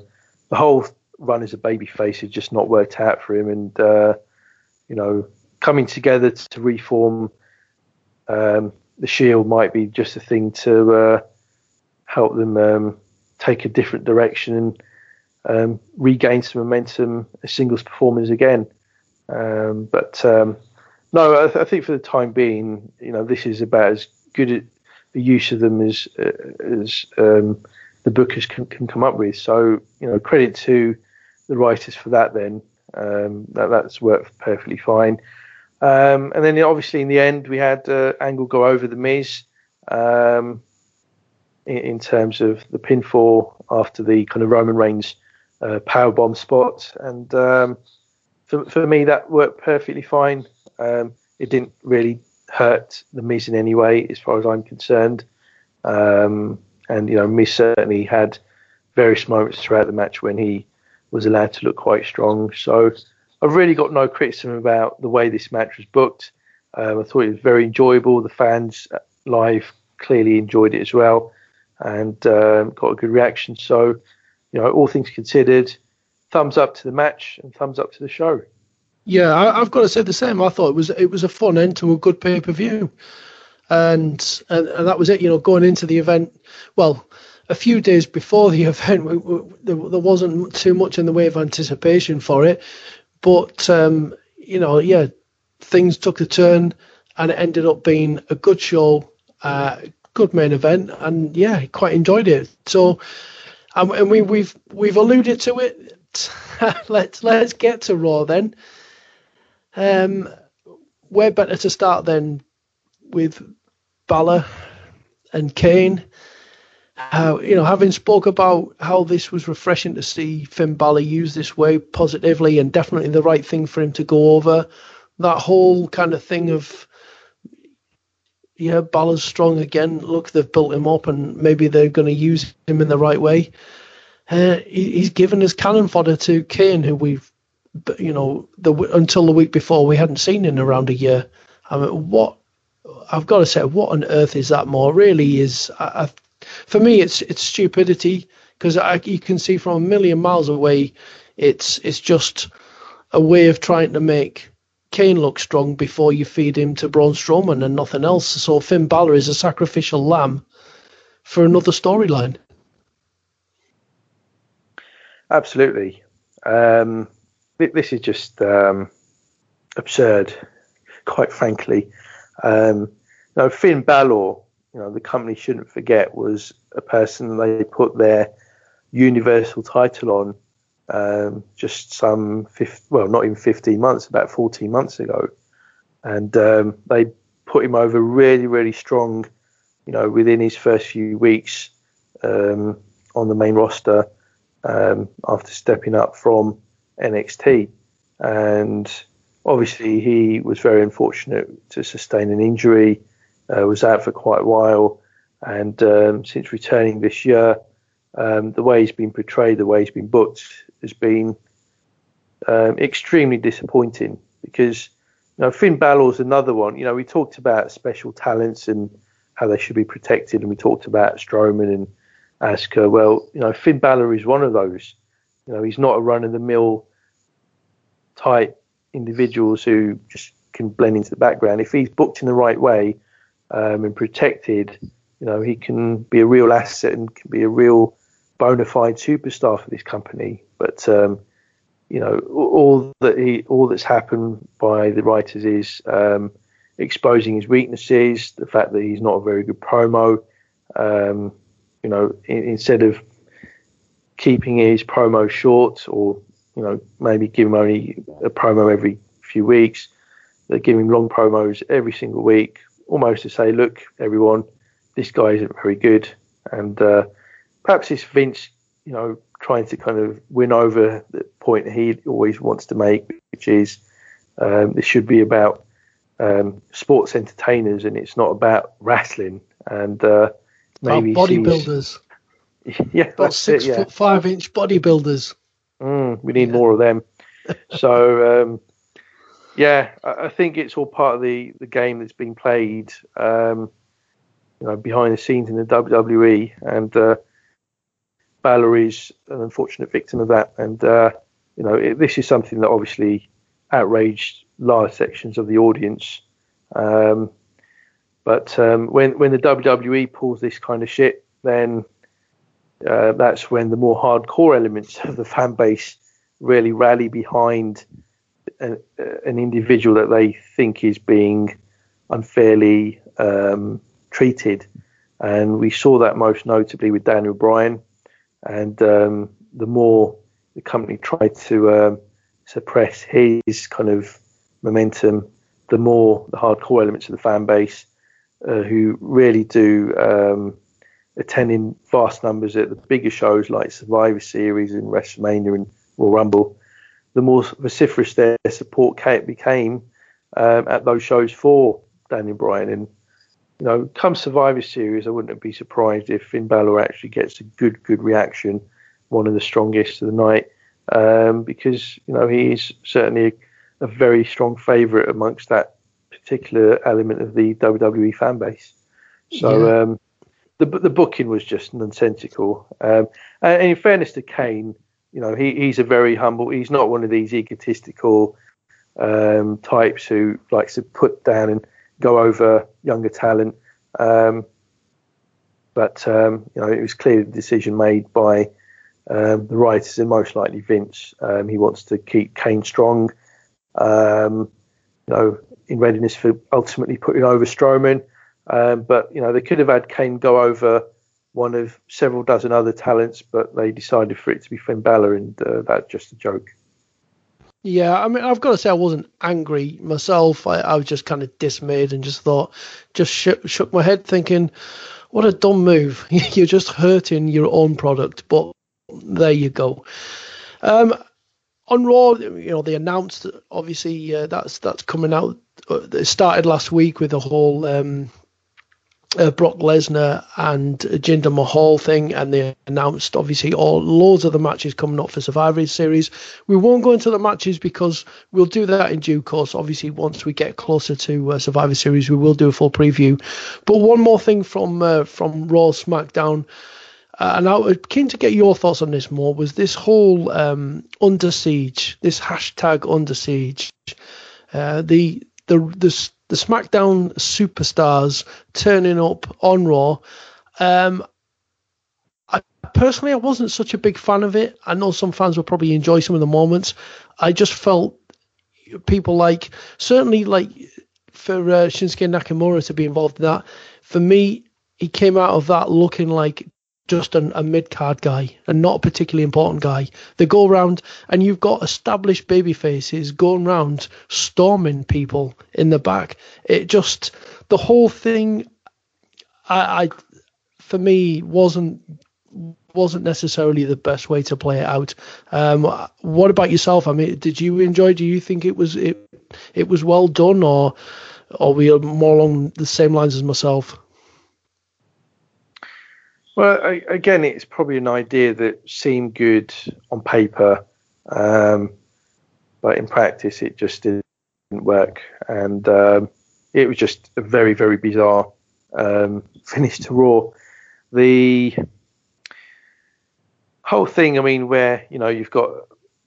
the whole run as a babyface has just not worked out for him. And uh, you know, coming together to reform um, the Shield might be just a thing to uh, help them um, take a different direction and um, regain some momentum as singles performers again. Um, but um, no, I, th- I, think for the time being, you know, this is about as good a, use of them as uh, as um, the bookers can, can come up with. So you know, credit to the writers for that. Then um, that that's worked perfectly fine. And then obviously in the end we had uh, Angle go over the Miz. Um, in, in terms of the pinfall after the kind of Roman Reigns uh, power bomb spot, and um, for for me that worked perfectly fine. Um, it didn't really hurt the Miz in any way, as far as I'm concerned. Um, and you know, Miz certainly had various moments throughout the match when he was allowed to look quite strong. So I've really got no criticism about the way this match was booked. Um, I thought it was very enjoyable. The fans live clearly enjoyed it as well and um, got a good reaction. So, you know, all things considered, thumbs up to the match and thumbs up to the show. Yeah, I, have got to say the same. I thought it was it was a fun end to a good pay per view, and, and and that was it. You know, going into the event, well, a few days before the event, we, we, there, there, wasn't too much in the way of anticipation for it. But um, you know, yeah, things took a turn, and it ended up being a good show, uh, good main event, and yeah, quite enjoyed it. So, and we, we've we've alluded to it. let's let's get to Raw then. Um, where better to start than with Balor and Kane? How you know, having spoke about how this was refreshing to see Finn Balor use this way positively and definitely the right thing for him to go over. That whole kind of thing of yeah, Balor's strong again. Look, they've built him up, and maybe they're going to use him in the right way. Uh, he, he's given his cannon fodder to Kane, who we've, you know, the until the week before we hadn't seen in around a year. I mean, what I've got to say, what on earth is that more? Really, is I, I, for me, it's it's stupidity because you can see from a million miles away, it's it's just a way of trying to make Kane look strong before you feed him to Braun Strowman and nothing else. So Finn Balor is a sacrificial lamb for another storyline. Absolutely. Um, this is just um, absurd, quite frankly. Um, now, Finn Balor, you know, the company shouldn't forget, was a person they put their universal title on um, just some 50, well, not even 15 months, about 14 months ago, and um, they put him over really, really strong. You know, within his first few weeks um, on the main roster, um, after stepping up from NXT, and obviously he was very unfortunate to sustain an injury, uh, was out for quite a while, and um, since returning this year. Um, the way he's been portrayed, the way he's been booked, has been um, extremely disappointing because you know Finn Balor's another one. You know, we talked about special talents and how they should be protected, and we talked about Strowman and Asuka. Well, you know, Finn Balor is one of those. You know, he's not a run of the mill type individuals who just can blend into the background. If he's booked in the right way um, and protected, you know, he can be a real asset and can be a real bona fide superstar for this company. But um, you know, all that he, all that's happened by the writers is um, exposing his weaknesses, the fact that he's not a very good promo. Um, you know, in, instead of keeping his promo short, or you know, maybe give him only a promo every few weeks, they're giving long promos every single week, almost to say, look, everyone, this guy isn't very good, and uh, perhaps it's Vince, you know, trying to kind of win over the point he always wants to make, which is um, this should be about um, sports entertainers and it's not about wrestling. And uh, maybe bodybuilders. Yeah, about six it, yeah. foot five inch bodybuilders. Mm, we need yeah. more of them. so um, yeah, I, I, think it's all part of the the game that's being played. Um, you know, behind the scenes in the WWE, and uh, Balor is an unfortunate victim of that, and uh, you know it, this is something that obviously outraged large sections of the audience. Um, but um, when when the WWE pulls this kind of shit, then uh, that's when the more hardcore elements of the fan base really rally behind a, an individual that they think is being unfairly um, treated. And we saw that most notably with Daniel Bryan and um, the more the company tried to um, suppress his kind of momentum, the more the hardcore elements of the fan base, uh, who really do um, attend in vast numbers at the bigger shows like Survivor Series and WrestleMania and Royal Rumble, the more vociferous their support became um, at those shows for Daniel Bryan. And you know, come Survivor Series, I wouldn't be surprised if Finn Balor actually gets a good, good reaction, one of the strongest of the night, um, because you know he's certainly a, a very strong favourite amongst that particular element of the WWE fan base. So yeah. um, the the booking was just nonsensical. Um, and in fairness to Kane, you know, he, he's a very humble. He's not one of these egotistical um, types who likes to put down and go over younger talent. Um, but um, you know it was clearly the decision made by um, the writers and most likely Vince. Um, he wants to keep Kane strong, um, you know, in readiness for ultimately putting over Strowman. Um, but you know they could have had Kane go over one of several dozen other talents, but they decided for it to be Finn Balor, and uh, that's just a joke. Yeah, I mean, I've got to say I wasn't angry myself. I, I was just kind of dismayed and just thought, just shook, shook my head, thinking, what a dumb move. You're just hurting your own product. But there you go. Um, on Raw, you know, they announced obviously uh, that's that's coming out. Uh, it started last week with the whole um, uh, Brock Lesnar and Jinder Mahal thing, and they announced obviously all loads of the matches coming up for Survivor Series. We won't go into the matches because we'll do that in due course. Obviously, once we get closer to uh, Survivor Series, we will do a full preview. But one more thing from uh, from Raw SmackDown. Uh, and I was keen to get your thoughts on this more. Was this whole um, under siege, this hashtag under siege, uh, the the the the SmackDown superstars turning up on Raw. Um, I personally I wasn't such a big fan of it. I know some fans will probably enjoy some of the moments. I just felt people like certainly like for uh, Shinsuke Nakamura to be involved in that. For me, he came out of that looking like just an, a mid card guy and not a particularly important guy. They go around and you've got established baby faces going around storming people in the back. It just the whole thing I, I for me wasn't wasn't necessarily the best way to play it out. Um, what about yourself? I mean, did you enjoy? Do you think it was it it was well done, or or we are more along the same lines as myself? Well, again, it's probably an idea that seemed good on paper, um, but in practice, it just didn't work, and um, it was just a very, very bizarre um, finish to Raw. The whole thing, I mean, where you know you've got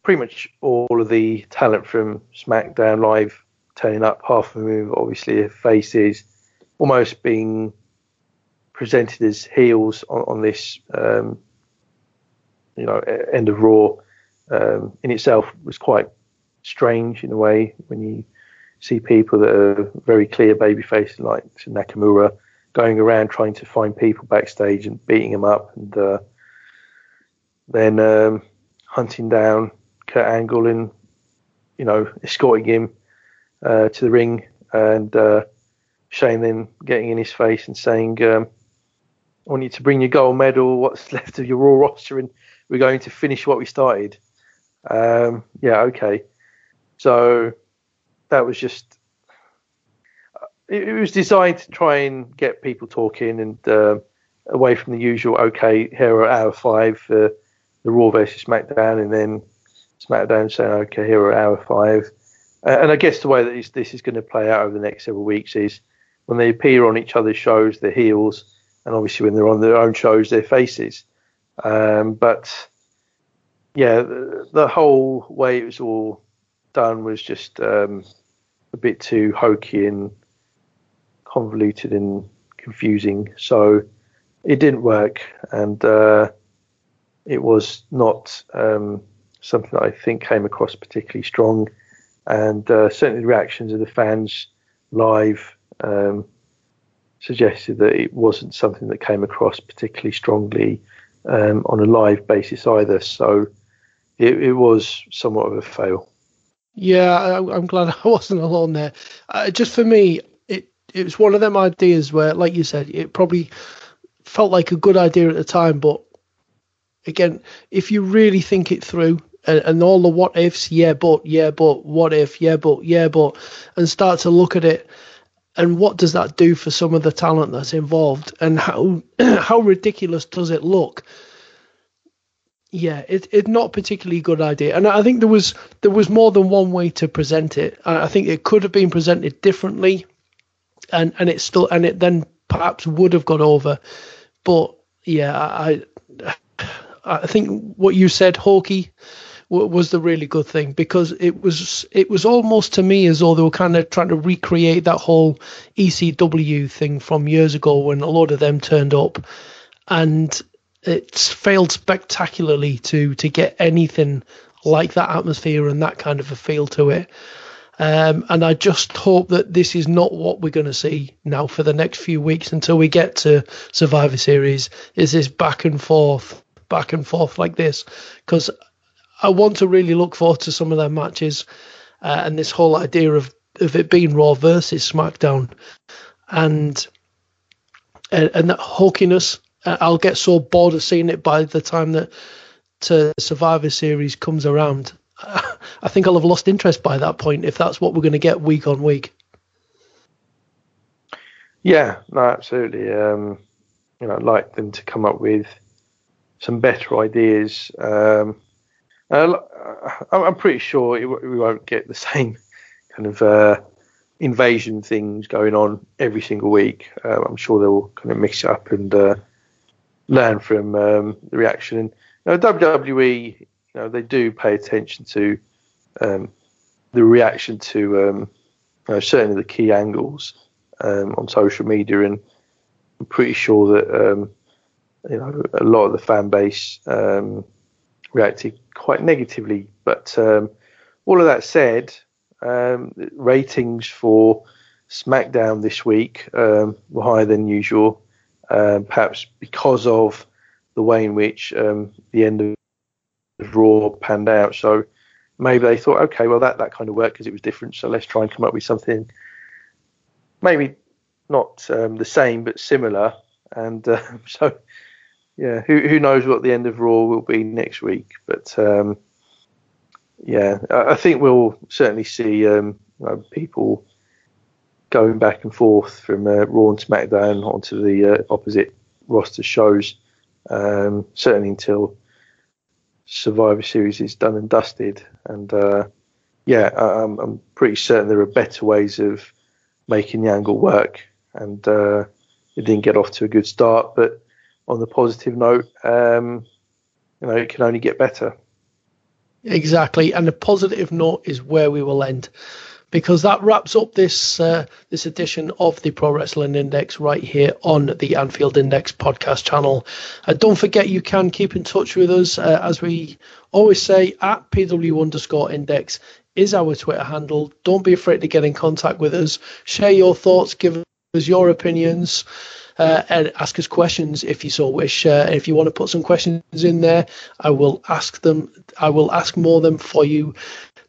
pretty much all of the talent from SmackDown Live turning up, half of them obviously faces, almost being presented as heels on, on this, um, you know, end of Raw um, in itself was quite strange in a way when you see people that are very clear baby faces like Nakamura going around trying to find people backstage and beating them up and uh, then um, hunting down Kurt Angle and you know escorting him uh, to the ring and uh, Shane then getting in his face and saying um, want you to bring your gold medal, what's left of your Raw roster, and we're going to finish what we started. Um, yeah, okay. So that was just. It, was designed to try and get people talking and uh, away from the usual. Okay, here are our five for the Raw versus SmackDown, and then SmackDown saying, okay, here are our five. Uh, and I guess the way that this is going to play out over the next several weeks is when they appear on each other's shows, the heels and obviously when they're on their own shows, their faces. Um, but yeah, the, the, whole way it was all done was just um, a bit too hokey and convoluted and confusing. So it didn't work, and uh, it was not um, something that I think came across particularly strong. And uh, certainly the reactions of the fans live um, suggested that it wasn't something that came across particularly strongly um, on a live basis either. So it, it, was somewhat of a fail. Yeah, I, am glad I wasn't alone there. Uh, just for me, it it was one of them ideas where, like you said, it probably felt like a good idea at the time, but again, if you really think it through, and, and, all the what ifs, yeah, but, yeah, but, what if, yeah, but, yeah, but, and start to look at it and what does that do for some of the talent that's involved? And how how ridiculous does it look? Yeah it's it not particularly good idea. And i think there was there was more than one way to present it. I think it could have been presented differently and and it still and it then perhaps would have got over. But yeah i i think what you said hawkey was the really good thing because it was it was almost to me as though they were kind of trying to recreate that whole ECW thing from years ago when a lot of them turned up and it's failed spectacularly to to get anything like that atmosphere and that kind of a feel to it. Um, and I just hope that this is not what we're going to see now for the next few weeks until we get to Survivor Series. Is this back and forth, back and forth like this? Because I want to really look forward to some of their matches uh, and this whole idea of, of it being Raw versus SmackDown and and, and that hawkiness. Uh, I'll get so bored of seeing it by the time that to Survivor Series comes around. I think I'll have lost interest by that point if that's what we're going to get week on week. Yeah, no, absolutely. Um, you know, I'd like them to come up with some better ideas. Um, uh, I'm pretty sure we won't get the same kind of uh, invasion things going on every single week. Uh, I'm sure they'll kind of mix it up and uh, learn from um, the reaction. And you know, WWE, you know, they do pay attention to um, the reaction to um, you know, certainly the key angles um, on social media, and I'm pretty sure that um, you know a lot of the fan base um, reacted quite negatively. But um, all of that said, ratings for SmackDown this week were higher than usual, perhaps because of the way in which the end of Raw panned out. So maybe they thought, okay, well that that kind of worked because it was different. So let's try and come up with something maybe not um, the same but similar. And uh, so yeah, who who knows what the end of Raw will be next week? But um, yeah, I, I, think we'll certainly see um, you know, people going back and forth from uh, Raw and SmackDown onto the uh, opposite roster shows. Um, certainly until Survivor Series is done and dusted. And uh, yeah, I'm, I'm, pretty certain there are better ways of making the angle work. And uh, it didn't get off to a good start, but on the positive note, um, you know, it can only get better. Exactly, and the positive note is where we will end because that wraps up this uh, this edition of the Pro Wrestling Index right here on the Anfield Index podcast channel. Uh, don't forget you can keep in touch with us uh, as we always say at PW underscore Index is our Twitter handle. Don't be afraid to get in contact with us. Share your thoughts. Give us your opinions. Uh, and ask us questions if you so wish. Uh, if you want to put some questions in there, I will ask them. I will ask more them for you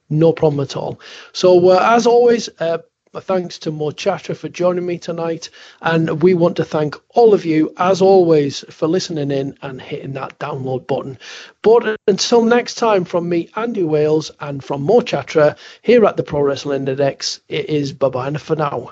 no problem at all. So, uh, as always, uh, thanks to Mo Chatra for joining me tonight. And we want to thank all of you, as always, for listening in and hitting that download button. But until next time, from me, Andy Wales, and from Mo Chatra here at the Pro Wrestling Index, it is bye bye for now.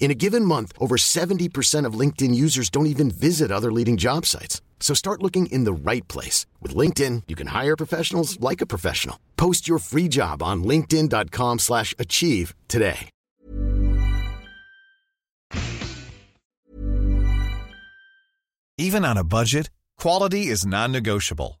In a given month, over 70% of LinkedIn users don't even visit other leading job sites. So start looking in the right place. With LinkedIn, you can hire professionals like a professional. Post your free job on linkedin.com slash achieve today. Even on a budget, quality is non-negotiable.